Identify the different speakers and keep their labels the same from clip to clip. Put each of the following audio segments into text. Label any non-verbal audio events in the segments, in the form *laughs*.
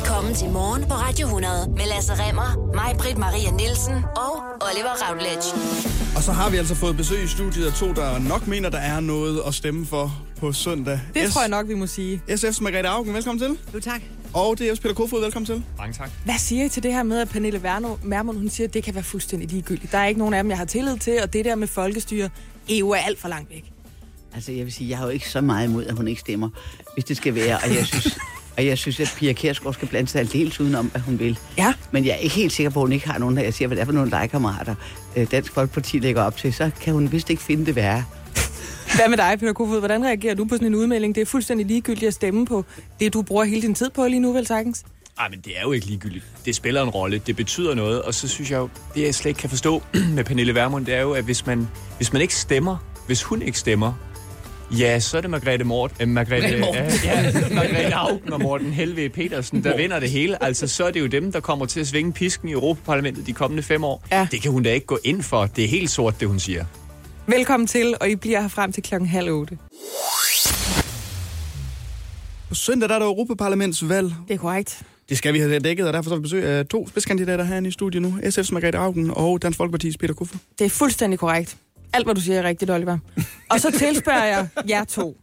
Speaker 1: Velkommen til Morgen på Radio 100 med Lasse Remmer, mig, Britt Maria Nielsen og Oliver Routledge.
Speaker 2: Og så har vi altså fået besøg i studiet af to, der nok mener, der er noget at stemme for på søndag.
Speaker 3: Det tror jeg nok, vi må sige.
Speaker 2: SF's Margrethe Augen, velkommen til.
Speaker 4: Jo, tak.
Speaker 2: Og det er også Peter Kofod, velkommen til.
Speaker 5: Mange tak.
Speaker 3: Hvad siger I til det her med, at Pernille Vermund, hun siger, at det kan være fuldstændig ligegyldigt? Der er ikke nogen af dem, jeg har tillid til, og det der med folkestyre, EU er alt for langt væk.
Speaker 4: Altså, jeg vil sige, jeg har jo ikke så meget imod, at hun ikke stemmer, hvis det skal være. Og jeg synes, og jeg synes at Pia Kjærsgaard skal blande sig aldeles udenom, hvad hun vil.
Speaker 3: Ja.
Speaker 4: Men jeg er ikke helt sikker på, at hun ikke har nogen, der jeg siger, hvad det er for nogle legekammerater, øh, Dansk Folkeparti lægger op til. Så kan hun vist ikke finde det værre.
Speaker 3: Hvad med dig, Peter Kofod? Hvordan reagerer du på sådan en udmelding? Det er fuldstændig ligegyldigt at stemme på det, du bruger hele din tid på lige nu, vel sagtens?
Speaker 5: Ej, men det er jo ikke ligegyldigt. Det spiller en rolle, det betyder noget, og så synes jeg jo, det jeg slet ikke kan forstå *clears throat* med Pernille Vermund, det er jo, at hvis man, hvis man ikke stemmer, hvis hun ikke stemmer, ja, så er det Margrethe Mort, øh, Margrethe, ja, ja, Margrethe Augen og Morten Helve Petersen, der vinder det hele. Altså, så er det jo dem, der kommer til at svinge pisken i Europaparlamentet de kommende fem år.
Speaker 3: Ja.
Speaker 5: Det kan hun da ikke gå ind for. Det er helt sort, det hun siger.
Speaker 3: Velkommen til, og I bliver her frem til klokken halv otte.
Speaker 2: På søndag der er der Europaparlamentsvalg.
Speaker 3: Det er korrekt.
Speaker 2: Det skal vi have dækket, og derfor får vi besøg af to spidskandidater herinde i studiet nu. SF's Margrethe Augen og Dansk Folkeparti's Peter Kofod.
Speaker 3: Det er fuldstændig korrekt. Alt, hvad du siger, er rigtigt, Oliver. Og så tilspørger jeg jer to.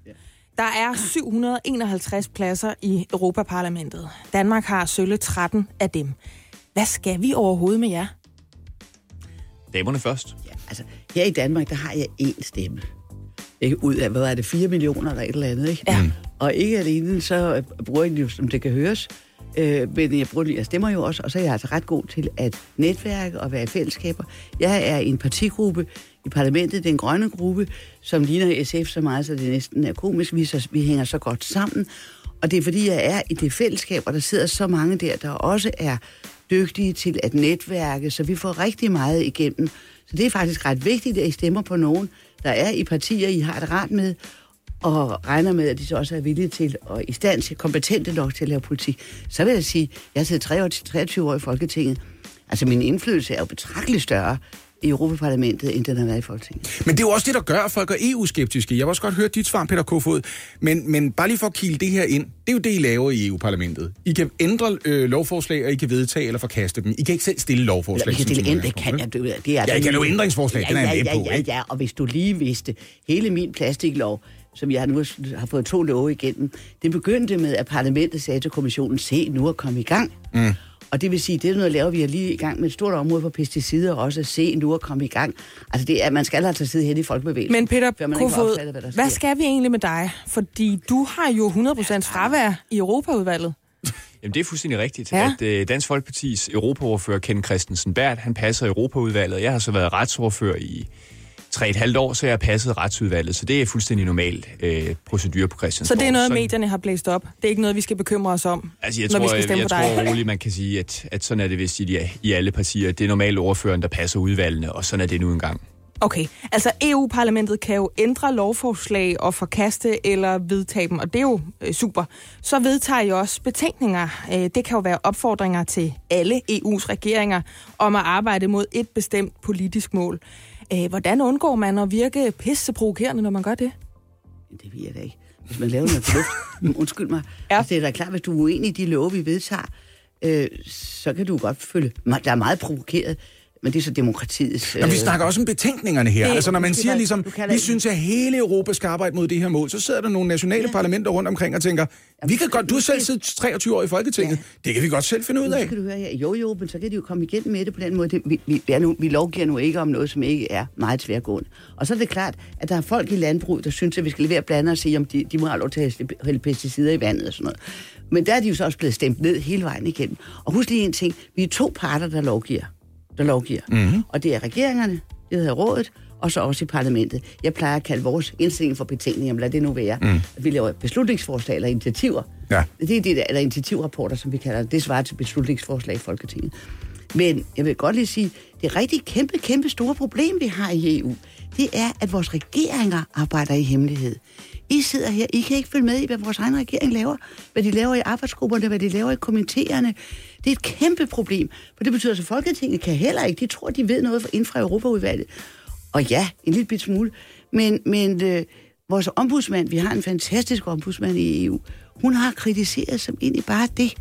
Speaker 3: Der er 751 pladser i Europaparlamentet. Danmark har sølle 13 af dem. Hvad skal vi overhovedet med jer?
Speaker 5: Damerne først.
Speaker 4: Ja, altså, her i Danmark, der har jeg én stemme. Ikke? Ud af, hvad er det, 4 millioner eller et eller andet, ikke?
Speaker 3: Ja.
Speaker 4: Og ikke alene, så bruger jeg den jo, som det kan høres, øh, men jeg, bruger, jeg stemmer jo også, og så er jeg altså ret god til at netværke og være i fællesskaber. Jeg er i en partigruppe i parlamentet, den grønne gruppe, som ligner SF så meget, så det næsten er komisk. Vi, så, vi hænger så godt sammen, og det er fordi, jeg er i det fællesskab, og der sidder så mange der, der også er dygtige til at netværke, så vi får rigtig meget igennem. Så det er faktisk ret vigtigt, at I stemmer på nogen, der er i partier, I har det rart med, og regner med, at de så også er villige til og i stand til, kompetente nok til at lave politik. Så vil jeg sige, at jeg har siddet 23 23 år i Folketinget. Altså min indflydelse er jo betragteligt større i Europaparlamentet, end den har været i Folketinget.
Speaker 6: Men det er jo også det, der gør, at folk er EU-skeptiske. Jeg vil også godt høre dit svar, Peter Kofod. Men, men bare lige for at kile det her ind. Det er jo det, I laver i EU-parlamentet. I kan ændre øh, lovforslag, og I kan vedtage eller forkaste dem. I kan ikke selv stille lovforslag.
Speaker 4: Eller vi kan stille det kan jeg. Det, er
Speaker 6: Ja, I kan lave ændringsforslag,
Speaker 4: ja,
Speaker 6: den er jeg
Speaker 4: ja, ja, ja, ja, og hvis du lige vidste, hele min plastiklov, som jeg nu har fået to love igennem, det begyndte med, at parlamentet sagde til kommissionen, se nu at komme i gang. Mm. Og det vil sige, det er noget, laver vi er lige i gang med et stort område for pesticider også, se nu at komme i gang. Altså det er, man skal altså sidde hen i folkebevægelsen.
Speaker 3: Men Peter Kofod,
Speaker 4: opfattet, hvad der
Speaker 3: hvad
Speaker 4: sker.
Speaker 3: skal vi egentlig med dig? Fordi du har jo 100% fravær i Europaudvalget. *laughs*
Speaker 5: Jamen, det er fuldstændig rigtigt,
Speaker 3: Ja.
Speaker 5: ja. at øh, Dansk Folkepartis europaordfører Ken Christensen Bært, han passer Europaudvalget. Jeg har så været retsordfører i tre et halvt år, så jeg har passet retsudvalget, så det er fuldstændig normal øh, procedure på
Speaker 3: Så
Speaker 5: Christiansborg.
Speaker 3: det er noget,
Speaker 5: Sådan-
Speaker 3: medierne har blæst op. Det er ikke noget, vi skal bekymre os om,
Speaker 5: Altså, jeg
Speaker 3: når
Speaker 5: tror,
Speaker 3: vi skal
Speaker 5: jeg,
Speaker 3: stemme
Speaker 5: jeg
Speaker 3: på dig.
Speaker 5: tror roligt, man kan sige, at, at sådan er det vist i, de, i alle partier. Det er normalt ordføreren, der passer udvalgene, og sådan er det nu engang.
Speaker 3: Okay, altså EU-parlamentet kan jo ændre lovforslag og forkaste eller vedtage dem, og det er jo øh, super. Så vedtager I også betænkninger. Øh, det kan jo være opfordringer til alle EU's regeringer om at arbejde mod et bestemt politisk mål. Øh, hvordan undgår man at virke pisseprovokerende, når man gør det?
Speaker 4: Det ved jeg da ikke. Hvis man laver noget fornuft, *laughs* undskyld mig.
Speaker 3: Ja.
Speaker 4: Altså, det er da klart, hvis du er uenig i de love, vi vedtager, øh, så kan du godt føle, der er meget provokeret, men det er så demokratiets...
Speaker 6: Nå, vi snakker også om betænkningerne her.
Speaker 4: Det-
Speaker 6: altså, når man siger
Speaker 4: kan-
Speaker 6: ligesom, vi
Speaker 4: ikke-
Speaker 6: synes, at hele Europa skal arbejde mod det her mål, så sidder der nogle nationale ja. parlamenter rundt omkring og tænker, vi kan godt, du har selv siddet 23 år i Folketinget, ja. det kan vi godt selv finde ud af.
Speaker 4: skal du høre her. Jo, jo, men så kan de jo komme igennem med det på den måde. Det, vi, vi, er nu, vi lovgiver nu ikke om noget, som ikke er meget tværgående. Og så er det klart, at der er folk i landbruget, der synes, at vi skal levere blande og sige, om de, de må have lov til at hælde pesticider i vandet og sådan noget. Men der er de jo så også blevet stemt ned hele vejen igennem. Og husk lige en ting. Vi er to parter, der lovgiver. Der lovgiver. Mm-hmm. Og det er regeringerne, det hedder rådet, og så også i parlamentet. Jeg plejer at kalde vores indstilling for betænkning, men lad det nu være. Mm. Vi laver beslutningsforslag eller initiativer.
Speaker 6: Ja.
Speaker 4: Det er det eller initiativrapporter, som vi kalder det. Det svarer til beslutningsforslag i Folketinget. Men jeg vil godt lige sige, det rigtig kæmpe, kæmpe store problem, vi har i EU, det er, at vores regeringer arbejder i hemmelighed. I sidder her, I kan ikke følge med i, hvad vores egen regering laver, hvad de laver i arbejdsgrupperne, hvad de laver i komiteerne. Det er et kæmpe problem, for det betyder, at Folketinget kan heller ikke. De tror, de ved noget inden fra Europaudvalget. Og ja, en lille bit smule. Men, men øh, vores ombudsmand, vi har en fantastisk ombudsmand i EU, hun har kritiseret som egentlig bare det,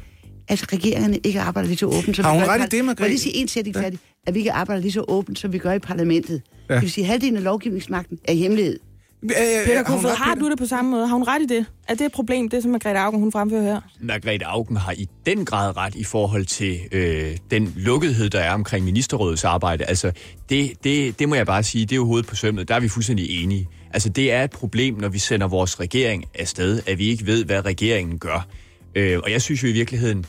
Speaker 4: at regeringerne ikke arbejder lige så åbent, som
Speaker 6: Har
Speaker 4: vi
Speaker 6: hun
Speaker 4: gør
Speaker 6: ret i det, Margrethe?
Speaker 4: Må lige sige en sætning
Speaker 6: Ja.
Speaker 4: færdig? At vi ikke arbejder lige så åbent, som vi gør i parlamentet.
Speaker 6: Ja.
Speaker 4: Det vil sige, at halvdelen af lovgivningsmagten er i hemmelighed.
Speaker 3: Peter Kofod, har
Speaker 6: du
Speaker 3: du det på samme måde? Har hun ret i det? Er det et problem, det som Margrethe Augen hun fremfører her?
Speaker 5: Margrethe Augen har i den grad ret i forhold til øh, den lukkethed, der er omkring ministerrådets arbejde. Altså, det, det, det må jeg bare sige, det er jo hovedet på sømmet. Der er vi fuldstændig enige. Altså, det er et problem, når vi sender vores regering afsted, at vi ikke ved, hvad regeringen gør. Øh, og jeg synes jo i virkeligheden,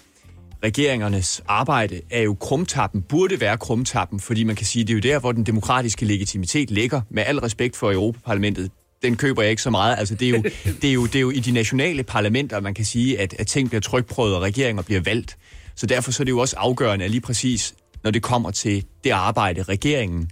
Speaker 5: regeringernes arbejde er jo krumtappen, burde være krumtappen, fordi man kan sige, det er jo der, hvor den demokratiske legitimitet ligger. Med al respekt for Europaparlamentet, den køber jeg ikke så meget. Altså, det, er jo, *laughs* det, er jo, det er jo i de nationale parlamenter, man kan sige, at, at ting bliver trykprøvet, og regeringer bliver valgt. Så derfor så er det jo også afgørende, at lige præcis, når det kommer til det arbejde, regeringen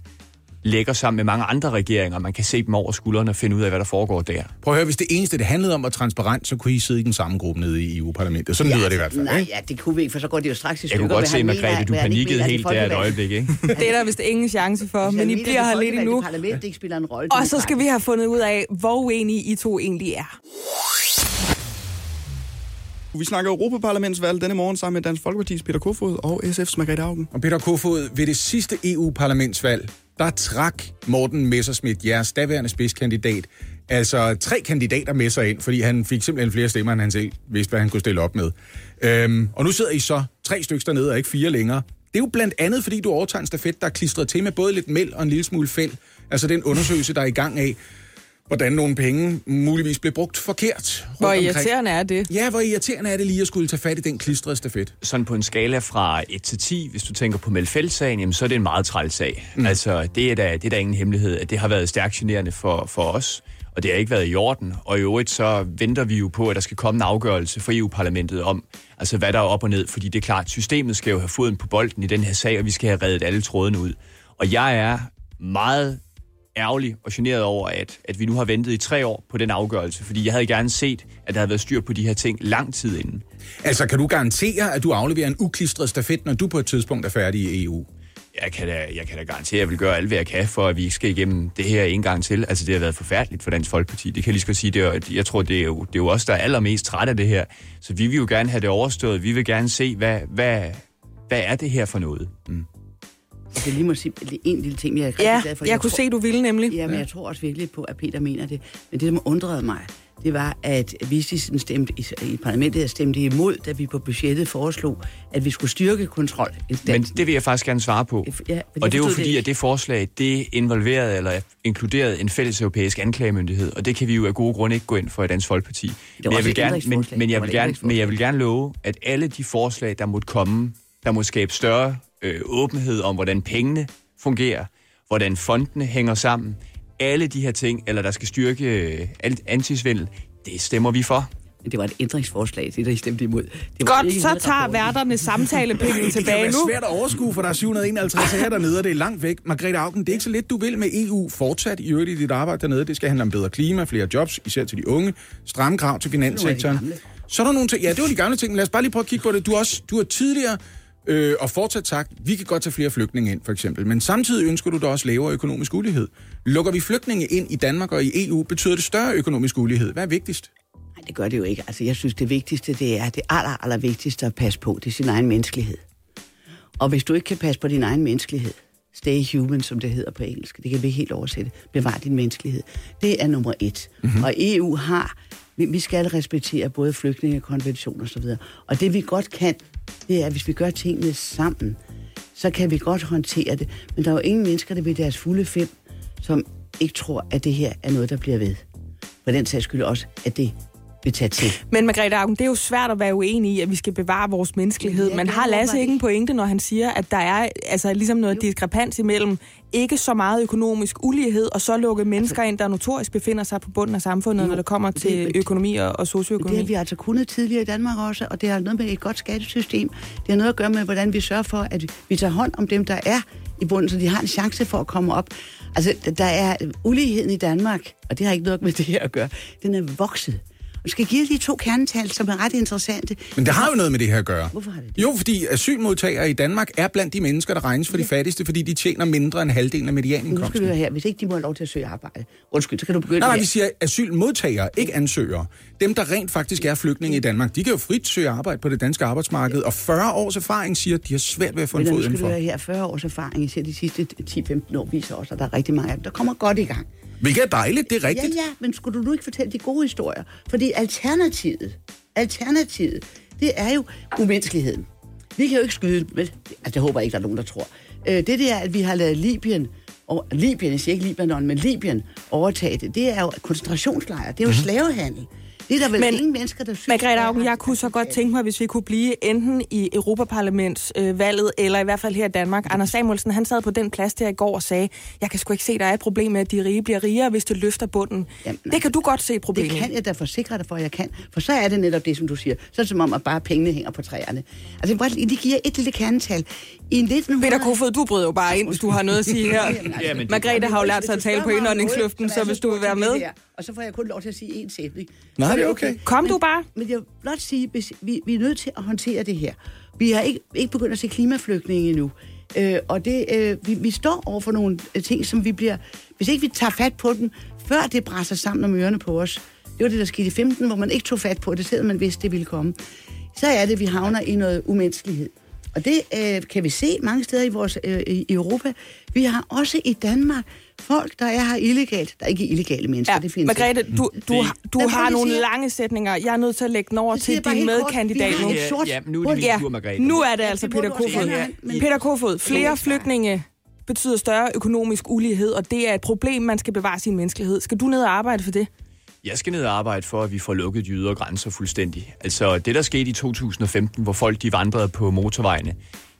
Speaker 5: lægger sammen med mange andre regeringer, man kan se dem over skuldrene og finde ud af, hvad der foregår der.
Speaker 6: Prøv at høre, hvis det eneste, det handlede om var transparent, så kunne I sidde i den samme gruppe nede i EU-parlamentet. Sådan lyder det i hvert fald,
Speaker 4: Nej,
Speaker 6: ikke?
Speaker 4: ja, det kunne vi ikke, for så går det jo straks i
Speaker 5: Jeg
Speaker 4: stykker.
Speaker 5: kunne godt se, Margrethe, du panikkede helt der et øjeblik, ikke? *laughs*
Speaker 3: Det er der vist ingen chance for, men I bliver her lidt endnu.
Speaker 4: parlament ikke spiller en rolle.
Speaker 3: Og så skal vi have fundet ud af, hvor uenige I to egentlig er.
Speaker 2: Vi snakker Europaparlamentsvalg denne morgen sammen med Dansk Folkeparti's Peter Kofod og SF's Margrethe Augen.
Speaker 6: Og Peter Kofod, ved det sidste EU-parlamentsvalg, der trak Morten Messersmith, jeres daværende spidskandidat, altså tre kandidater med sig ind, fordi han fik simpelthen flere stemmer, end han selv vidste, hvad han kunne stille op med. Øhm, og nu sidder I så tre stykker dernede, og ikke fire længere. Det er jo blandt andet, fordi du overtager en stafet, der er klistret til med både lidt mel og en lille smule fæld. Altså den undersøgelse, der er i gang af, hvordan nogle penge muligvis blev brugt forkert.
Speaker 3: Hvor irriterende er det?
Speaker 6: Ja, hvor irriterende er det lige at skulle tage fat i den klistrede stafet.
Speaker 5: sådan på en skala fra 1 til 10, hvis du tænker på Melfeldt-sagen, jamen, så er det en meget træls sag. Mm. Altså, det er, da, det er da ingen hemmelighed, at det har været stærkt generende for, for os, og det har ikke været i orden. Og i øvrigt så venter vi jo på, at der skal komme en afgørelse fra EU-parlamentet om, altså hvad der er op og ned, fordi det er klart, systemet skal jo have foden på bolden i den her sag, og vi skal have reddet alle trådene ud. Og jeg er meget ærgerlig og generet over, at, at vi nu har ventet i tre år på den afgørelse, fordi jeg havde gerne set, at der havde været styr på de her ting lang tid inden.
Speaker 6: Altså, kan du garantere, at du afleverer en uklistret stafet, når du på et tidspunkt er færdig i EU?
Speaker 5: Jeg kan, da, jeg kan da garantere, at jeg vil gøre alt, hvad jeg kan, for at vi ikke skal igennem det her en gang til. Altså, det har været forfærdeligt for Dansk Folkeparti. Det kan jeg lige godt sige. Det er, jeg tror, det er, jo, det er jo os, der er allermest træt af det her. Så vi vil jo gerne have det overstået. Vi vil gerne se, hvad, hvad, hvad er det her for noget?
Speaker 4: Jeg lige må sige en lille ting, jeg er
Speaker 3: Ja,
Speaker 4: glad for.
Speaker 3: jeg kunne
Speaker 4: tror,
Speaker 3: se, du ville nemlig.
Speaker 4: Ja, men jeg tror også virkelig på, at Peter mener det. Men det, som undrede mig, det var, at Vistisen stemte i, i parlamentet stemte imod, da vi på budgettet foreslog, at vi skulle styrke kontrol.
Speaker 5: Men det vil jeg faktisk gerne svare på.
Speaker 4: Ja, jeg
Speaker 5: og det er jo fordi,
Speaker 4: det
Speaker 5: at det forslag, det involverede eller inkluderede en fælles europæisk anklagemyndighed, og det kan vi jo af gode grunde ikke gå ind for i Dansk Folkeparti. Men jeg, vil gerne, men, men, jeg vil gerne, men jeg vil gerne love, at alle de forslag, der måtte komme, der må skabe større øh, åbenhed om, hvordan pengene fungerer, hvordan fondene hænger sammen, alle de her ting, eller der skal styrke øh, alt antisvindel, det stemmer vi for.
Speaker 4: Men det var et ændringsforslag, det der I stemte imod. Det var
Speaker 3: Godt, så tager værterne samtalepenge *laughs*
Speaker 6: Det kan
Speaker 3: tilbage nu.
Speaker 6: svært at overskue, for der er 751 sager dernede, og det er langt væk. Margrethe Augen, det er ikke så lidt, du vil med EU fortsat i øvrigt i dit arbejde dernede. Det skal handle om bedre klima, flere jobs, især til de unge, stramme krav til finanssektoren. Så er der nogle ting, ja, det var de gamle ting, men lad os bare lige prøve at kigge på det. Du, er også, du har tidligere øh, og fortsat sagt, vi kan godt tage flere flygtninge ind, for eksempel. Men samtidig ønsker du da også lavere økonomisk ulighed. Lukker vi flygtninge ind i Danmark og i EU, betyder det større økonomisk ulighed. Hvad er vigtigst?
Speaker 4: Nej, det gør det jo ikke. Altså, jeg synes, det vigtigste, det er det aller, aller vigtigste at passe på. Det er sin egen menneskelighed. Og hvis du ikke kan passe på din egen menneskelighed, stay human, som det hedder på engelsk, det kan vi helt oversætte, bevar din menneskelighed. Det er nummer et. Mm-hmm. Og EU har, vi, vi skal respektere både flygtningekonventioner og så videre. Og det vi godt kan, det er, at hvis vi gør tingene sammen, så kan vi godt håndtere det. Men der er jo ingen mennesker, der ved deres fulde fem, som ikke tror, at det her er noget, der bliver ved. For den sags skyld også, at det vil tage til.
Speaker 3: Men Margrethe Augen, det er jo svært at være uenig i, at vi skal bevare vores menneskelighed.
Speaker 4: Ja,
Speaker 3: Men har Lasse ikke en pointe, når han siger, at der er altså, ligesom noget diskrepans imellem ikke så meget økonomisk ulighed, og så lukke mennesker ind, der notorisk befinder sig på bunden af samfundet,
Speaker 4: Jo,
Speaker 3: når det kommer til
Speaker 4: det-
Speaker 3: økonomi og, og
Speaker 4: Men det
Speaker 3: socioøkonomi?
Speaker 4: har vi altså kunnet tidligere i Danmark også, og det har noget med et godt skattesystem. Det har noget at gøre med, hvordan vi sørger for, at vi tager hånd om dem, der er i bunden, så de har en chance for at komme op. Altså, der er uligheden i Danmark, og det har ikke noget med det her at gøre, den er vokset. Jeg skal give de to kernetal, som er ret interessante.
Speaker 6: Men det har jo noget med det her at gøre.
Speaker 4: Hvorfor har det det?
Speaker 6: Jo, fordi asylmodtagere i Danmark er blandt de mennesker, der regnes for de fattigste, fordi de tjener mindre end halvdelen af
Speaker 4: Nu skal
Speaker 6: medianindkomsten.
Speaker 4: vi høre her. Hvis ikke de må have lov til at søge arbejde. Undskyld, så kan du begynde
Speaker 6: Nej, nej, vi siger asylmodtagere, ikke ansøgere. Dem, der rent faktisk er flygtninge i Danmark, de kan jo frit søge arbejde på det danske arbejdsmarked, og 40 års erfaring siger, at de har svært ved at få en
Speaker 4: Men nu
Speaker 6: fod
Speaker 4: skal du
Speaker 6: indenfor.
Speaker 4: her. 40 års erfaring, især de sidste 10-15 år, viser også, at der er rigtig mange af dem, der kommer godt i gang.
Speaker 6: Hvilket er dejligt, det er
Speaker 4: Ja,
Speaker 6: rigtigt.
Speaker 4: ja, men skulle du nu ikke fortælle de gode historier? Fordi alternativet, alternativet, det er jo umenneskeligheden. Vi kan jo ikke skyde, vel? altså det håber jeg ikke, der er nogen, der tror. Øh, det der, at vi har lavet Libyen, og Libyen, jeg siger ikke Libanon, men Libyen overtage det, det er jo koncentrationslejre, det er jo
Speaker 6: Mhm.
Speaker 4: mm-hmm. Det er der vel
Speaker 3: Men,
Speaker 4: ingen mennesker, der synes...
Speaker 3: Margrethe Augen, jeg kunne så godt tænke mig, hvis vi kunne blive enten i Europaparlamentsvalget, eller i hvert fald her i Danmark. Anders Samuelsen, han sad på den plads der i går og sagde, jeg kan sgu ikke se, der er et problem med, at de rige bliver rigere, hvis det løfter bunden.
Speaker 4: Jamen,
Speaker 3: det kan du godt se problemet.
Speaker 4: Det kan jeg da forsikre dig for, at jeg kan. For så er det netop det, som du siger. Så er det som om, at bare pengene hænger på træerne. Altså, lige- de giver et lille kernetal. I 1900...
Speaker 3: Peter Kofod, du bryder jo bare ind, hvis du har noget at sige her.
Speaker 5: Ja, men det-
Speaker 3: Margrethe har jo lært sig at tale på indåndingsluften, så hvis du vil være med.
Speaker 4: Og så får jeg kun lov til at sige én sætning.
Speaker 6: Nej, det er okay.
Speaker 3: Kom
Speaker 4: men,
Speaker 3: du bare.
Speaker 4: Men jeg vil blot sige, hvis vi, vi er nødt til at håndtere det her. Vi har ikke, ikke begyndt at se klimaflygtninge endnu. Øh, og det, øh, vi, vi står over for nogle øh, ting, som vi bliver... Hvis ikke vi tager fat på dem, før det brænder sammen om ørerne på os. Det var det, der skete i 15, hvor man ikke tog fat på det, selvom man vidste, det ville komme. Så er det, at vi havner i noget umenneskelighed. Og det øh, kan vi se mange steder i, vores, øh, i Europa. Vi har også i Danmark folk, der er her illegalt. Der er ikke illegale mennesker,
Speaker 3: Ja,
Speaker 4: det findes ikke.
Speaker 3: Margrethe, du, du, du
Speaker 4: Lad mig
Speaker 3: har nogle
Speaker 4: sige-
Speaker 3: lange sætninger. Jeg er nødt til at lægge den over
Speaker 4: siger
Speaker 3: til din medkandidat nu.
Speaker 4: sort
Speaker 5: Ja, nu er det min
Speaker 3: Ja,
Speaker 5: tur, Margrethe.
Speaker 3: nu er det
Speaker 4: Ja,
Speaker 3: altså Peter
Speaker 4: du
Speaker 3: Kofod.
Speaker 4: gerne, men-
Speaker 3: Peter Kofod, flere flygtninge betyder større økonomisk ulighed, og det er et problem, man skal bevare sin menneskelighed. Skal du ned og arbejde for det?
Speaker 5: Jeg skal ned og arbejde for, at vi får lukket de ydre grænser fuldstændig. Altså det, der skete i 2015, hvor folk de vandrede på motorvejene,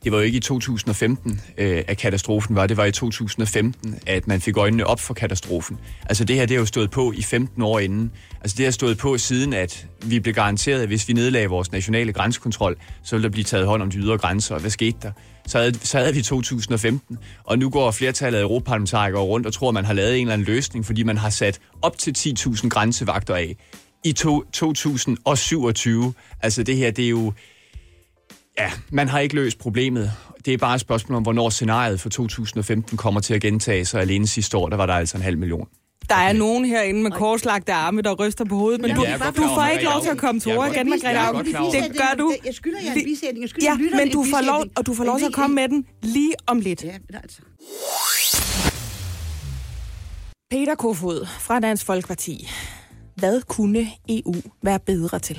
Speaker 5: det var jo ikke i 2015, øh, at katastrofen var. Det var i 2015, at man fik øjnene op for katastrofen. Altså det her, det har jo stået på i 15 år inden. Altså det har stået på siden, at vi blev garanteret, at hvis vi nedlagde vores nationale grænsekontrol, så ville der blive taget hånd om de ydre grænser. Og hvad skete der? Så havde, så havde vi 2015, og nu går flertallet af europaparlamentarikere rundt og tror, at man har lavet en eller anden løsning, fordi man har sat op til 10.000 grænsevagter af i to, 2027. Altså det her, det er jo... Ja, man har ikke løst problemet. Det er bare et spørgsmål om, hvornår scenariet for 2015 kommer til at gentage sig. Alene sidste år, der var der altså en halv million.
Speaker 3: Der er nogen herinde med korslagte arme, der ryster på hovedet, men
Speaker 5: Jamen,
Speaker 3: du, du
Speaker 5: over,
Speaker 3: får ikke lov til at komme til ord igen, Margrethe
Speaker 5: over.
Speaker 3: Det gør du.
Speaker 4: Jeg skylder jer en bisætning. Jeg skylder
Speaker 3: Ja, men
Speaker 4: en
Speaker 3: du får lov, og du får lov til at komme med den lige om lidt.
Speaker 4: Ja, men altså.
Speaker 3: Peter Kofod fra Dansk Folkeparti. Hvad kunne EU være bedre til?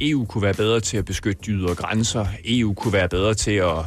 Speaker 5: EU kunne være bedre til at beskytte de ydre grænser. EU kunne være bedre til at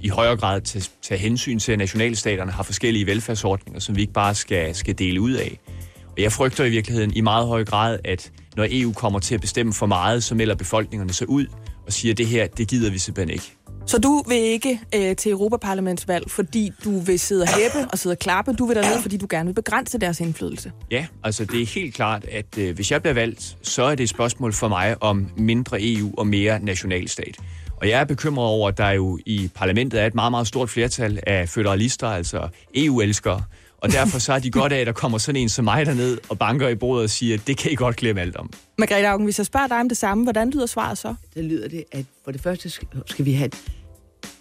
Speaker 5: i højere grad tage, tage hensyn til, at nationalstaterne har forskellige velfærdsordninger, som vi ikke bare skal, skal dele ud af. Og jeg frygter i virkeligheden i meget høj grad, at når EU kommer til at bestemme for meget, så melder befolkningerne sig ud og siger, at det her, det gider vi simpelthen ikke.
Speaker 3: Så du vil ikke øh, til Europaparlamentsvalg, fordi du vil sidde og hæppe og sidde og klappe. Du vil derned, fordi du gerne vil begrænse deres indflydelse.
Speaker 5: Ja, altså det er helt klart, at øh, hvis jeg bliver valgt, så er det et spørgsmål for mig om mindre EU og mere nationalstat. Og jeg er bekymret over, at der jo i parlamentet er et meget, meget stort flertal af føderalister, altså EU-elskere. Og derfor så er de godt af, at der kommer sådan en som mig derned og banker i bordet og siger, at det kan I godt glemme alt om.
Speaker 3: Margrethe Augen, hvis jeg spørger dig om det samme, hvordan lyder svaret så?
Speaker 4: Så lyder det, at for det første skal- skal vi have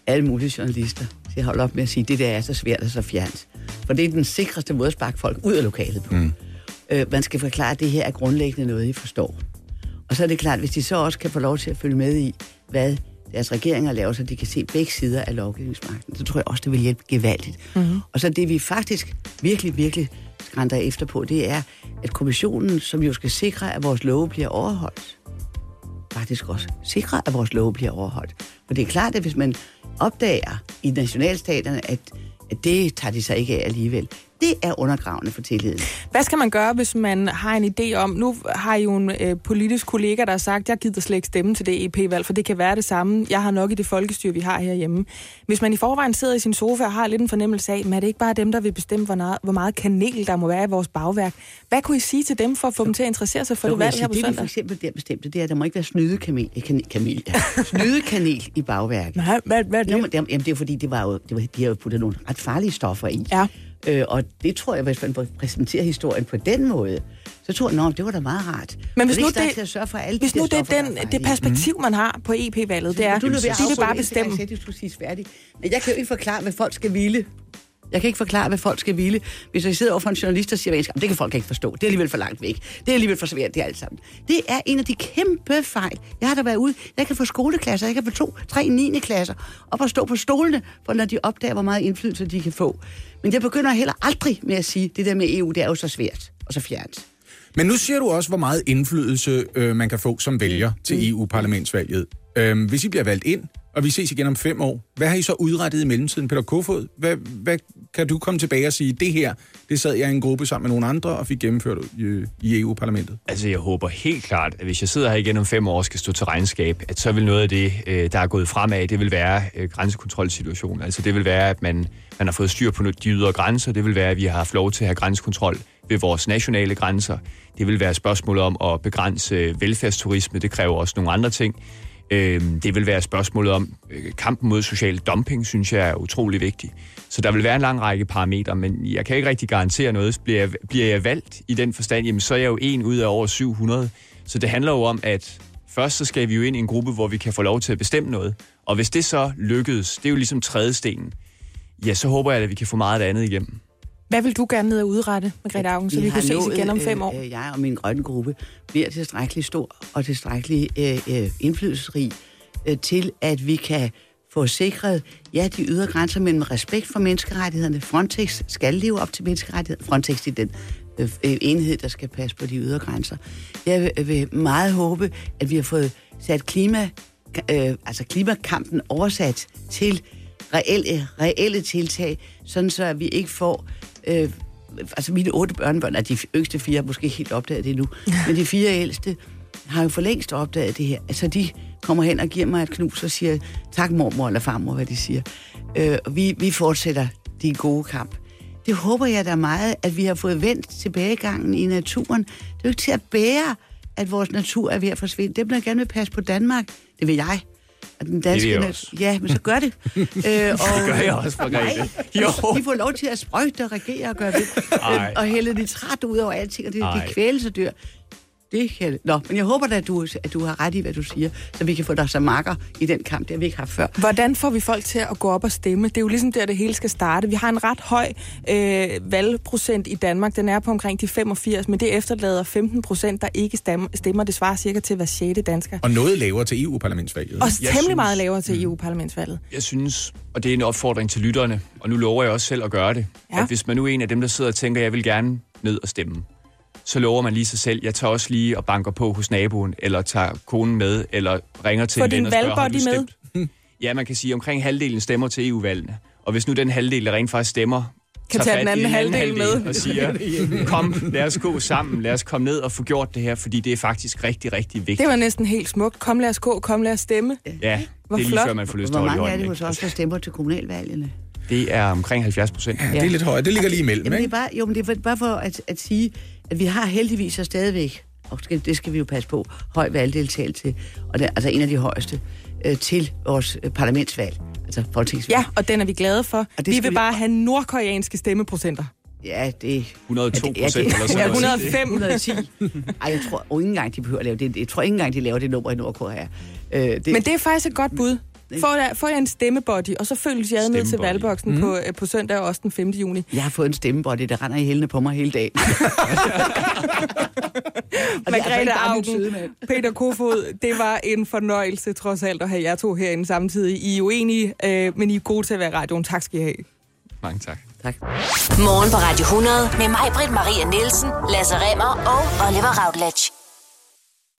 Speaker 4: alle mulige journalister til at holde op med at sige, at det der er så svært og så fjernt. For det er den sikreste måde at sparke folk ud af lokalet på. Mm. Øh, man skal forklare, at det her er grundlæggende noget, I forstår. Og så er det klart, hvis de så også kan få lov til at følge med i, hvad deres regeringer laver, så de kan se begge sider af lovgivningsmagten, så tror jeg også, det vil hjælpe gevaldigt. Mm-hmm. Og så det, vi faktisk virkelig, virkelig skrænter efter på, det er, at kommissionen, som jo skal sikre, at vores love bliver overholdt, faktisk også sikre, at vores love bliver overholdt. For det er klart, at hvis man opdager i nationalstaterne, at, at det tager de sig ikke af alligevel, det er undergravende for tilliden.
Speaker 3: Hvad skal man gøre, hvis man har en idé om... Nu har I jo en øh, politisk kollega, der har sagt, jeg gider slet ikke stemme til det EP-valg, for det kan være det samme. Jeg har nok i det folkestyre, vi har herhjemme. Hvis man i forvejen sidder i sin sofa og har lidt en fornemmelse af, men er det ikke bare dem, der vil bestemme, hvor meget, hvor meget kanel der må være i vores bagværk? Hvad kunne I sige til dem for at få dem til at interessere sig for
Speaker 4: Så
Speaker 3: det valg her på
Speaker 4: det, vi for
Speaker 3: søndag?
Speaker 4: eksempel der bestemte, det er, at der må ikke være snydekamel, eh, kanel, ja. snydekanel i bagværket.
Speaker 3: Nej, hvad, hvad er
Speaker 4: Nå,
Speaker 3: det?
Speaker 4: men det, jamen, det er jo fordi, det var jo, det var, de har jo puttet nogle ret farlige stoffer i.
Speaker 3: Ja.
Speaker 4: Øh, og det tror jeg, hvis man præsenterer historien på den måde, så tror jeg, at det var da meget rart.
Speaker 3: Men hvis nu det,
Speaker 4: til at sørge for alle
Speaker 3: hvis nu det er
Speaker 4: stoffer,
Speaker 3: den, det perspektiv, man har på EP-valget, det er,
Speaker 4: du nu
Speaker 3: de vil bare bestemme.
Speaker 4: Jeg du sige færdig. Men jeg kan jo ikke forklare, hvad folk skal ville. Jeg kan ikke forklare, hvad folk skal ville. Hvis jeg sidder over for en journalist og siger, at det kan folk ikke forstå. Det er alligevel for langt væk. Det er alligevel for svært, det er alt sammen. Det er en af de kæmpe fejl. Jeg har da været ude. Jeg kan få skoleklasser. Jeg kan få to, tre, 9. klasser op og stå på stolene, for når de opdager, hvor meget indflydelse de kan få. Men jeg begynder heller aldrig med at sige, det der med EU, det er jo så svært og så fjernt.
Speaker 6: Men nu siger du også, hvor meget indflydelse øh, man kan få som vælger til
Speaker 4: Mm.
Speaker 6: EU-parlamentsvalget. Øhm, hvis I bliver valgt ind, og vi ses igen om fem år, hvad har I så udrettet i mellemtiden, Peter Kofod? Hvad, hvad kan du komme tilbage og sige, det her, det sad jeg i en gruppe sammen med nogle andre og fik gennemført i, i EU-parlamentet?
Speaker 5: Altså, jeg håber helt klart, at hvis jeg sidder her igen om fem år og skal stå til regnskab, at så vil noget af det, øh, der er gået fremad, det vil være øh, grænsekontrolsituationen. Altså, det vil være, at man, man har fået styr på de ydre grænser. Det vil være, at vi har haft lov til at have grænsekontrol ved vores nationale grænser. Det vil være spørgsmål om at begrænse øh, velfærdsturisme. Det kræver også nogle andre ting. Øh, det vil være spørgsmålet om øh, kampen mod social dumping, synes jeg er utrolig vigtig. Så der vil være en lang række parametre, men jeg kan ikke rigtig garantere noget. Bliver jeg, bliver jeg valgt i den forstand, jamen så er jeg jo en ud af over 700. Så det handler jo om, at først så skal vi jo ind i en gruppe, hvor vi kan få lov til at bestemme noget. Og hvis det så lykkedes, det er jo ligesom trædestenen, ja, så håber jeg, at vi kan få meget af det andet igennem.
Speaker 3: Hvad vil du gerne ned og udrette, Margrethe Augen, så vi, vi kan ses igen om fem år?
Speaker 4: Øh, jeg og min grønne gruppe bliver tilstrækkeligt stor og tilstrækkeligt øh, øh, indflydelsesrig øh, til, at vi kan få sikret, ja, de ydre grænser, men med respekt for menneskerettighederne. Frontex skal leve op til menneskerettighederne. Frontex er den øh, enhed, der skal passe på de ydre grænser. Jeg vil, vil meget håbe, at vi har fået sat klima, øh, altså klimakampen oversat til reelle, reelle tiltag, sådan så at vi ikke får... Øh, altså mine otte børnebørn, er de yngste fire, måske helt opdaget det nu, men de fire ældste har jo for længst opdaget det her. Altså de kommer hen og giver mig et knus og siger, tak mormor eller farmor, hvad de siger. Øh, og vi, vi fortsætter de gode kamp. Det håber jeg da meget, at vi har fået vendt tilbagegangen i naturen. Det er jo ikke til at bære, at vores natur er ved at forsvinde. Det vil jeg gerne vil passe på Danmark. Det vil jeg. Den danske
Speaker 5: det også.
Speaker 4: Ja, men så gør det. *laughs* øh, og, det
Speaker 5: gør jeg også, Margrethe.
Speaker 4: Nej,
Speaker 5: Jo.
Speaker 4: de får lov til at sprøjte og regere og gøre det.
Speaker 5: Ej.
Speaker 4: og hælde nitrat ud over alting, og det,
Speaker 5: Ej.
Speaker 4: de kvælesedyr. Det kan... Nå, men jeg håber da, at du, at du har ret i, hvad du siger, så vi kan få dig som makker i den kamp, det har vi ikke haft før.
Speaker 3: Hvordan får vi folk til at gå op og stemme? Det er jo ligesom der, det hele skal starte. Vi har en ret høj øh, valgprocent i Danmark. Den er på omkring de 85, men det efterlader 15 procent, der ikke stemmer. stemmer. Det svarer cirka til hver 6. dansker.
Speaker 6: Og noget lavere til EU-parlamentsvalget.
Speaker 3: Og
Speaker 5: Jeg
Speaker 3: temmelig
Speaker 5: synes-
Speaker 3: meget lavere til EU-parlamentsvalget.
Speaker 5: Jeg synes, og det er en opfordring til lytterne, og nu lover jeg også selv at gøre det,
Speaker 3: Ja.
Speaker 5: at hvis man nu er en af dem, der sidder og tænker, jeg vil gerne ned og stemme, så lover man lige sig selv, jeg tager også lige og banker på hos naboen, eller tager konen med, eller ringer til
Speaker 3: Få
Speaker 5: en ven og spørger, har du
Speaker 3: valgbuddy med?"
Speaker 5: stemt? *laughs* Ja, man kan sige, omkring halvdelen stemmer til EU-valgene. Og hvis nu den halvdel, der rent faktisk stemmer,
Speaker 3: Kan
Speaker 5: tager
Speaker 3: tage den
Speaker 5: i
Speaker 3: anden halvdel med.
Speaker 5: og siger, *laughs* kom, lad os gå sammen, lad os komme ned og få gjort det her, fordi det er faktisk rigtig, rigtig vigtigt.
Speaker 3: Det var næsten helt smukt. Kom lad os gå, kom lad os stemme.
Speaker 5: Ja,
Speaker 3: Hvor
Speaker 5: det er lige
Speaker 3: flot.
Speaker 5: før, man får lyst til
Speaker 4: Hvor
Speaker 5: at holde i
Speaker 4: mange er det hos os, der stemmer til kommunalvalgene?
Speaker 5: Det er omkring 70 procent.
Speaker 6: Ja, det er lidt højt. Det ligger lige imellem,
Speaker 4: Jamen, det er
Speaker 6: ikke?
Speaker 4: bare, jo, men det er bare for at, at sige, at vi har heldigvis så stadigvæk, og det skal vi jo passe på, høj valgdeltagelse, og det, er altså en af de højeste, øh, til vores øh, parlamentsvalg, altså folketingsvalg.
Speaker 3: Ja, og den er vi glade for.
Speaker 4: det
Speaker 3: Vi vil
Speaker 4: vi-
Speaker 3: bare have nordkoreanske stemmeprocenter.
Speaker 4: Ja, det...
Speaker 5: 102
Speaker 4: ja, det-
Speaker 5: procent eller sådan
Speaker 3: Ja,
Speaker 5: noget.
Speaker 3: 105.
Speaker 4: 110. *laughs* Ej, jeg tror ikke engang, de behøver at lave det. Jeg tror ikke engang, de laver det nummer i Nordkorea. Øh, det,
Speaker 3: Men det er faktisk et godt bud. Få jer, få jer en stemmebody, og så følges jeg ned til valgboksen mm. på, øh, på søndag også den 5. juni.
Speaker 4: Jeg har fået en stemmebody, der render i hælene på mig hele dagen. *laughs* Altså
Speaker 3: Margrethe
Speaker 4: min
Speaker 3: Augen. Peter Kofod, det var en fornøjelse trods alt at have jer to herinde samtidig. I er uenige, øh, men I er gode til at være radioen. Tak skal I have.
Speaker 5: Mange tak.
Speaker 4: Tak.
Speaker 1: Morgen på Radio 100 med mig, Britt Maria Nielsen, Lasse Remmer og Oliver Routledge.